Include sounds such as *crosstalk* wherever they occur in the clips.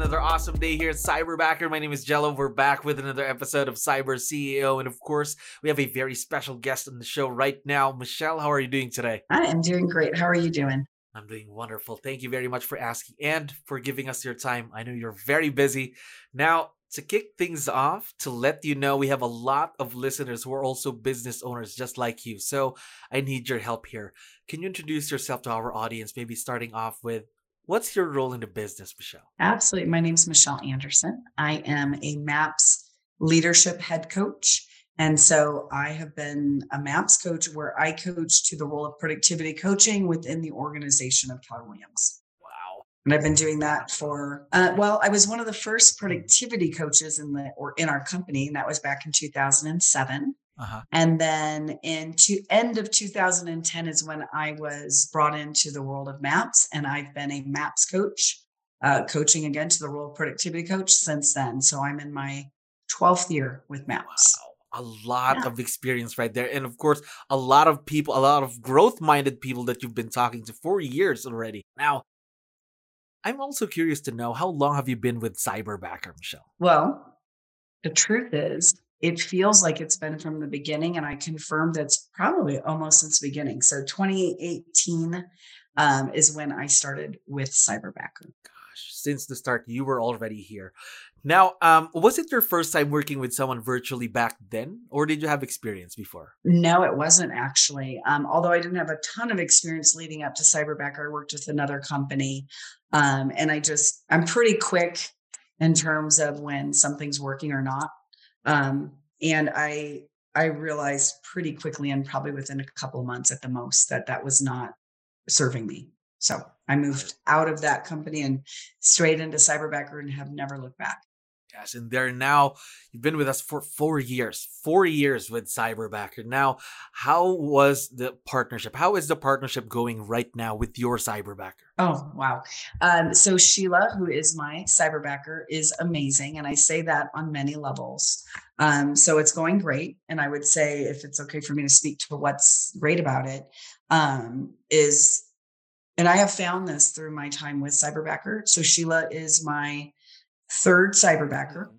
Another awesome day here at Cyberbacker. My name is Jello. We're back with another episode of Cyber CEO. And of course, we have a very special guest on the show right now. Michelle, how are you doing today? I am doing great. How are you doing? I'm doing wonderful. Thank you very much for asking and for giving us your time. I know you're very busy. Now, to kick things off, to let you know, we have a lot of listeners who are also business owners just like you. So I need your help here. Can you introduce yourself to our audience, maybe starting off with What's your role in the business, Michelle? Absolutely. My name is Michelle Anderson. I am a MAPS leadership head coach. And so I have been a MAPS coach where I coach to the role of productivity coaching within the organization of Keller Williams. Wow. And I've been doing that for, uh, well, I was one of the first productivity coaches in the, or in our company, and that was back in 2007. Uh-huh. And then in to, end of 2010 is when I was brought into the world of maps, and I've been a maps coach, uh, coaching again to the role of productivity coach since then. So I'm in my 12th year with maps. Wow a lot yeah. of experience right there and of course a lot of people a lot of growth minded people that you've been talking to for years already now i'm also curious to know how long have you been with cyberbacker michelle well the truth is it feels like it's been from the beginning and i confirmed that's probably almost since the beginning. So 2018 um, is when i started with cyberbacker gosh since the start you were already here. Now um, was it your first time working with someone virtually back then or did you have experience before? No it wasn't actually. Um, although i didn't have a ton of experience leading up to cyberbacker i worked with another company. Um, and i just i'm pretty quick in terms of when something's working or not um, and I I realized pretty quickly, and probably within a couple of months at the most, that that was not serving me. So I moved out of that company and straight into Cyberbacker and have never looked back. Yes, and there now you've been with us for four years, four years with Cyberbacker. Now, how was the partnership? How is the partnership going right now with your Cyberbacker? Oh wow! Um, so Sheila, who is my Cyberbacker, is amazing, and I say that on many levels. Um, so it's going great, and I would say, if it's okay for me to speak to what's great about it, um, is, and I have found this through my time with Cyberbacker. So Sheila is my third cyberbacker. Mm-hmm.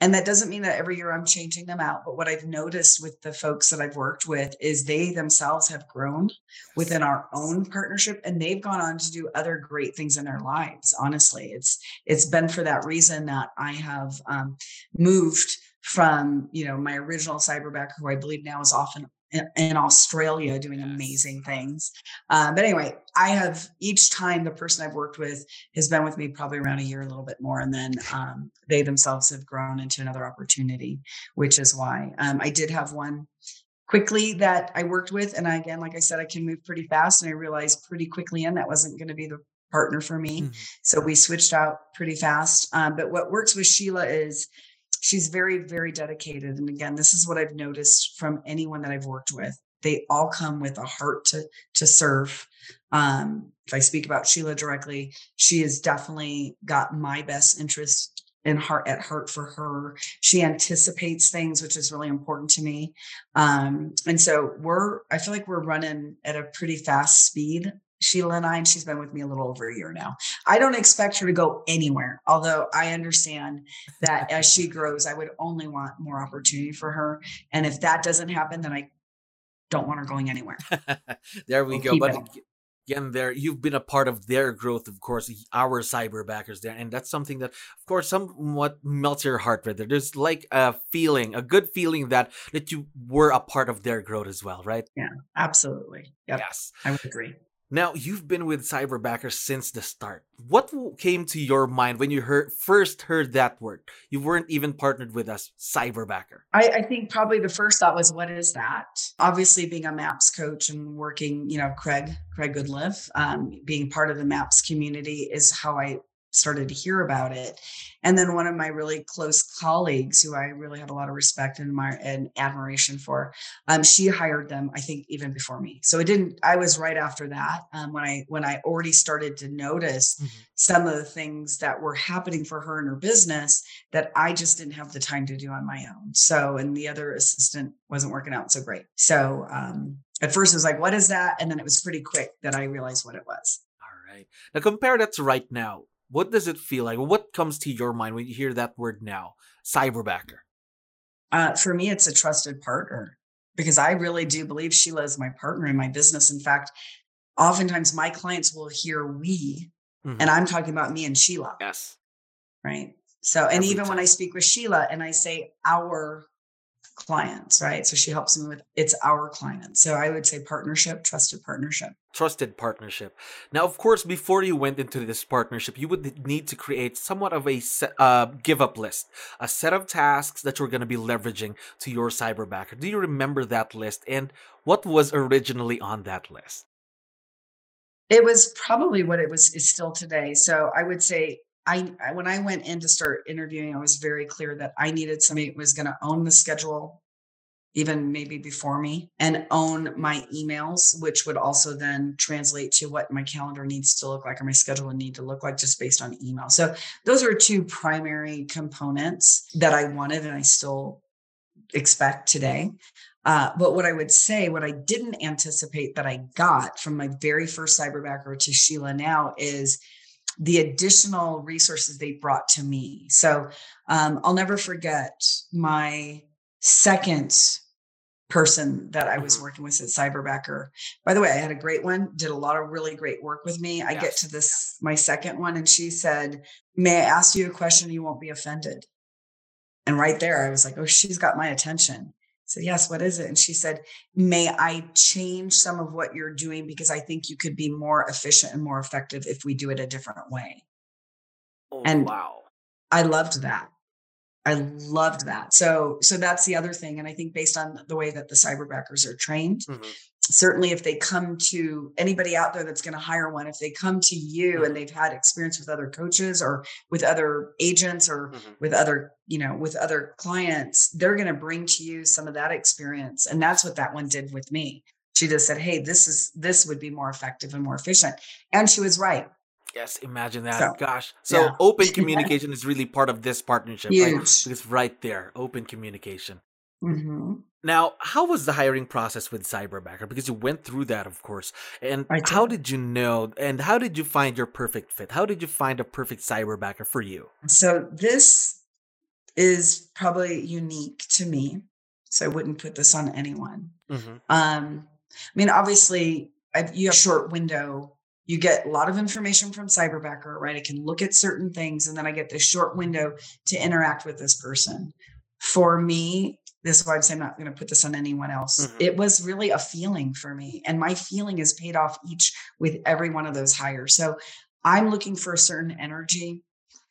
And that doesn't mean that every year I'm changing them out. But what I've noticed with the folks that I've worked with is they themselves have grown within our own partnership and they've gone on to do other great things in their lives. Honestly, it's it's been for that reason that I have um, moved from you know my original cyberbacker who i believe now is often in Australia doing amazing things. Uh, but anyway, I have each time the person I've worked with has been with me probably around a year, a little bit more, and then um, they themselves have grown into another opportunity, which is why um, I did have one quickly that I worked with, and I, again, like I said, I can move pretty fast, and I realized pretty quickly in that wasn't going to be the partner for me, mm-hmm. so we switched out pretty fast. Um, but what works with Sheila is she's very very dedicated and again this is what i've noticed from anyone that i've worked with. They all come with a heart to to serve. Um, if i speak about sheila directly she has definitely got my best interest in heart at heart for her. She anticipates things which is really important to me. Um, and so we're i feel like we're running at a pretty fast speed Sheila and I, and she's been with me a little over a year now. I don't expect her to go anywhere, although I understand that as she grows, I would only want more opportunity for her. And if that doesn't happen, then I don't want her going anywhere. *laughs* there we we'll go. But it. again, there you've been a part of their growth, of course, our cyber backers there, and that's something that, of course, somewhat melts your heart right there. There's like a feeling, a good feeling that that you were a part of their growth as well, right? Yeah, absolutely. Yep. Yes, I would agree. Now, you've been with Cyberbacker since the start. What came to your mind when you heard first heard that word? You weren't even partnered with us, Cyberbacker. I, I think probably the first thought was, what is that? Obviously, being a MAPS coach and working, you know, Craig, Craig Goodliffe, um, being part of the MAPS community is how I started to hear about it. And then one of my really close colleagues, who I really have a lot of respect and, my, and admiration for, um, she hired them. I think even before me. So it didn't. I was right after that um, when I when I already started to notice mm-hmm. some of the things that were happening for her in her business that I just didn't have the time to do on my own. So and the other assistant wasn't working out so great. So um, at first it was like, what is that? And then it was pretty quick that I realized what it was. All right. Now compare that to right now what does it feel like? What comes to your mind when you hear that word now, cyberbacker? Uh, for me, it's a trusted partner because I really do believe Sheila is my partner in my business. In fact, oftentimes my clients will hear we, mm-hmm. and I'm talking about me and Sheila. Yes. Right. So, and Every even time. when I speak with Sheila and I say our clients, right? So she helps me with it's our clients. So I would say partnership, trusted partnership. Trusted partnership. Now, of course, before you went into this partnership, you would need to create somewhat of a set, uh, give up list, a set of tasks that you're going to be leveraging to your cyberbacker. Do you remember that list? And what was originally on that list? It was probably what it was is still today. So I would say I, when I went in to start interviewing, I was very clear that I needed somebody who was going to own the schedule, even maybe before me, and own my emails, which would also then translate to what my calendar needs to look like or my schedule would need to look like just based on email. So those are two primary components that I wanted and I still expect today. Uh, but what I would say, what I didn't anticipate that I got from my very first cyberbacker to Sheila now is the additional resources they brought to me. So um, I'll never forget my second person that I was mm-hmm. working with at Cyberbacker. By the way, I had a great one, did a lot of really great work with me. I yes. get to this, my second one, and she said, May I ask you a question? You won't be offended. And right there, I was like, Oh, she's got my attention said, Yes, what is it? And she said, May I change some of what you're doing because I think you could be more efficient and more effective if we do it a different way. Oh, and wow. I loved that. I loved that. So, so that's the other thing. And I think based on the way that the cyberbackers are trained, mm-hmm certainly if they come to anybody out there that's going to hire one if they come to you and mm-hmm. they've had experience with other coaches or with other agents or mm-hmm. with other you know with other clients they're going to bring to you some of that experience and that's what that one did with me she just said hey this is this would be more effective and more efficient and she was right Yes, imagine that. So, Gosh. So yeah. open *laughs* communication is really part of this partnership, Huge. right? It's right there, open communication. Mm-hmm. Now, how was the hiring process with Cyberbacker? Because you went through that, of course. And how did you know? And how did you find your perfect fit? How did you find a perfect Cyberbacker for you? So this is probably unique to me. So I wouldn't put this on anyone. Mm-hmm. Um, I mean, obviously, I've, you have a short window. You get a lot of information from Cyberbacker, right? I can look at certain things, and then I get this short window to interact with this person. For me, this is why I'm saying I'm not going to put this on anyone else. Mm-hmm. It was really a feeling for me. And my feeling is paid off each with every one of those hires. So I'm looking for a certain energy.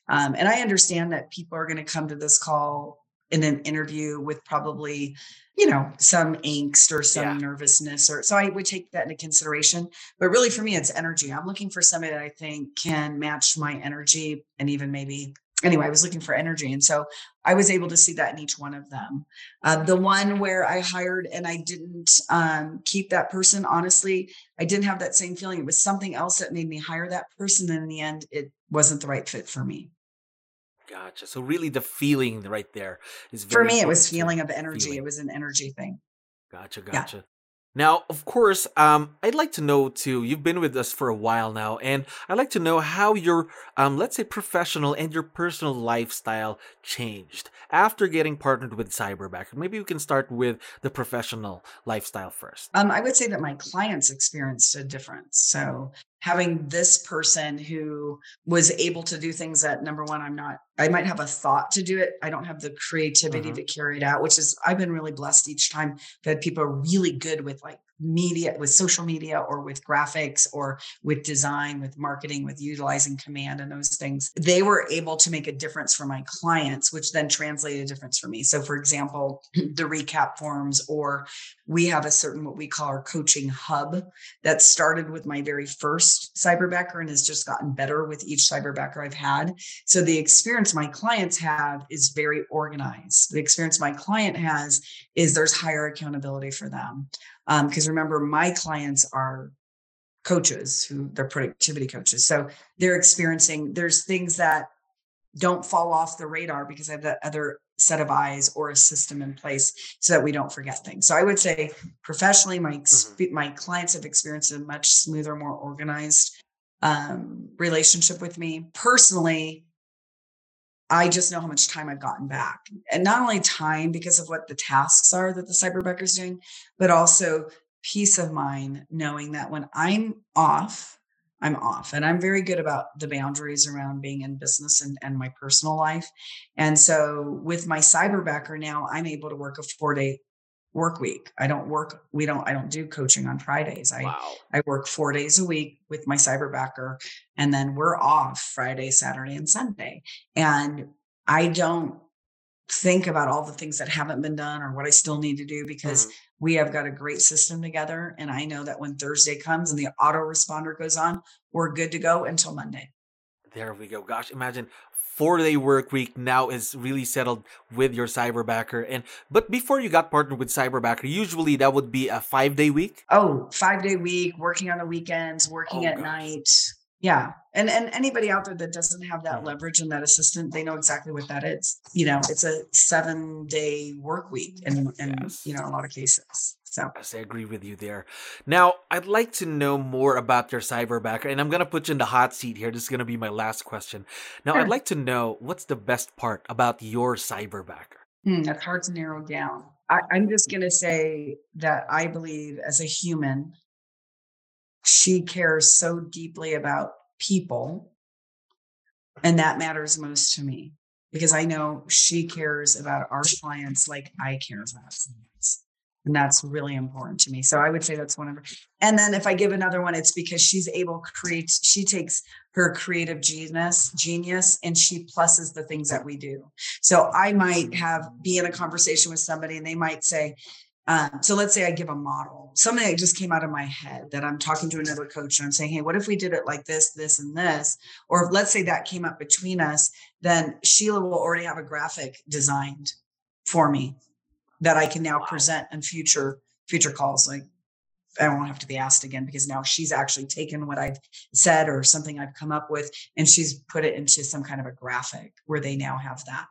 Um, and I understand that people are going to come to this call in an interview with probably, you know, some angst or some yeah. nervousness or so I would take that into consideration. But really for me, it's energy. I'm looking for somebody that I think can match my energy and even maybe anyway, I was looking for energy. And so I was able to see that in each one of them. Uh, the one where I hired and I didn't um, keep that person, honestly, I didn't have that same feeling. It was something else that made me hire that person. And in the end, it wasn't the right fit for me. Gotcha. So really the feeling right there is for me, it was feeling of energy. Feeling. It was an energy thing. Gotcha. Gotcha. Yeah. Now, of course, um, I'd like to know too. You've been with us for a while now, and I'd like to know how your, um, let's say, professional and your personal lifestyle changed after getting partnered with Cyberback. Maybe we can start with the professional lifestyle first. Um, I would say that my clients experienced a difference. So having this person who was able to do things that number one i'm not i might have a thought to do it i don't have the creativity mm-hmm. to carry it out which is i've been really blessed each time that people are really good with like media with social media or with graphics or with design with marketing with utilizing command and those things they were able to make a difference for my clients which then translated a difference for me. So for example *clears throat* the recap forms or we have a certain what we call our coaching hub that started with my very first cyberbacker and has just gotten better with each cyberbacker i've had. So the experience my clients have is very organized. The experience my client has is there's higher accountability for them because um, remember, my clients are coaches who they're productivity coaches. So they're experiencing, there's things that don't fall off the radar because I have that other set of eyes or a system in place so that we don't forget things. So I would say professionally, my mm-hmm. my clients have experienced a much smoother, more organized um, relationship with me. Personally, I just know how much time I've gotten back. And not only time because of what the tasks are that the cyberbacker is doing, but also peace of mind knowing that when I'm off, I'm off. And I'm very good about the boundaries around being in business and, and my personal life. And so with my cyberbacker now, I'm able to work a four day work week. I don't work, we don't, I don't do coaching on Fridays. I, wow. I work four days a week with my cyberbacker and then we're off Friday, Saturday, and Sunday. And I don't think about all the things that haven't been done or what I still need to do because mm. we have got a great system together. And I know that when Thursday comes and the autoresponder goes on, we're good to go until Monday. There we go. Gosh, imagine four day work week now is really settled with your cyberbacker and but before you got partnered with cyberbacker usually that would be a five day week oh five day week working on the weekends working oh, at gosh. night yeah and and anybody out there that doesn't have that mm-hmm. leverage and that assistant they know exactly what that is you know it's a seven day work week in, in yes. you know a lot of cases so yes, I agree with you there. Now, I'd like to know more about your cyberbacker, and I'm gonna put you in the hot seat here. This is gonna be my last question. Now, sure. I'd like to know what's the best part about your cyberbacker. Hmm, that's hard to narrow down. I, I'm just gonna say that I believe as a human, she cares so deeply about people, and that matters most to me because I know she cares about our clients like I care about clients. And that's really important to me. So I would say that's one of her. And then if I give another one, it's because she's able create, she takes her creative genius, genius, and she pluses the things that we do. So I might have be in a conversation with somebody and they might say, um, so let's say I give a model, something that just came out of my head that I'm talking to another coach and I'm saying, hey, what if we did it like this, this, and this? Or let's say that came up between us, then Sheila will already have a graphic designed for me that I can now present in future future calls. Like I won't have to be asked again because now she's actually taken what I've said or something I've come up with and she's put it into some kind of a graphic where they now have that.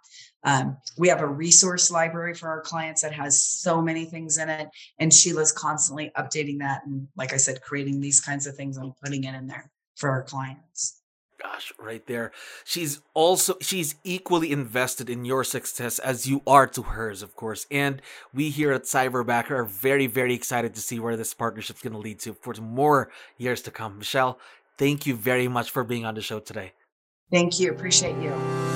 Um, we have a resource library for our clients that has so many things in it. And Sheila's constantly updating that. And like I said, creating these kinds of things and putting it in there for our clients gosh, right there. She's also she's equally invested in your success as you are to hers, of course. And we here at Cyberbacker are very, very excited to see where this partnership's gonna lead to for more years to come. Michelle, thank you very much for being on the show today. Thank you. Appreciate you. You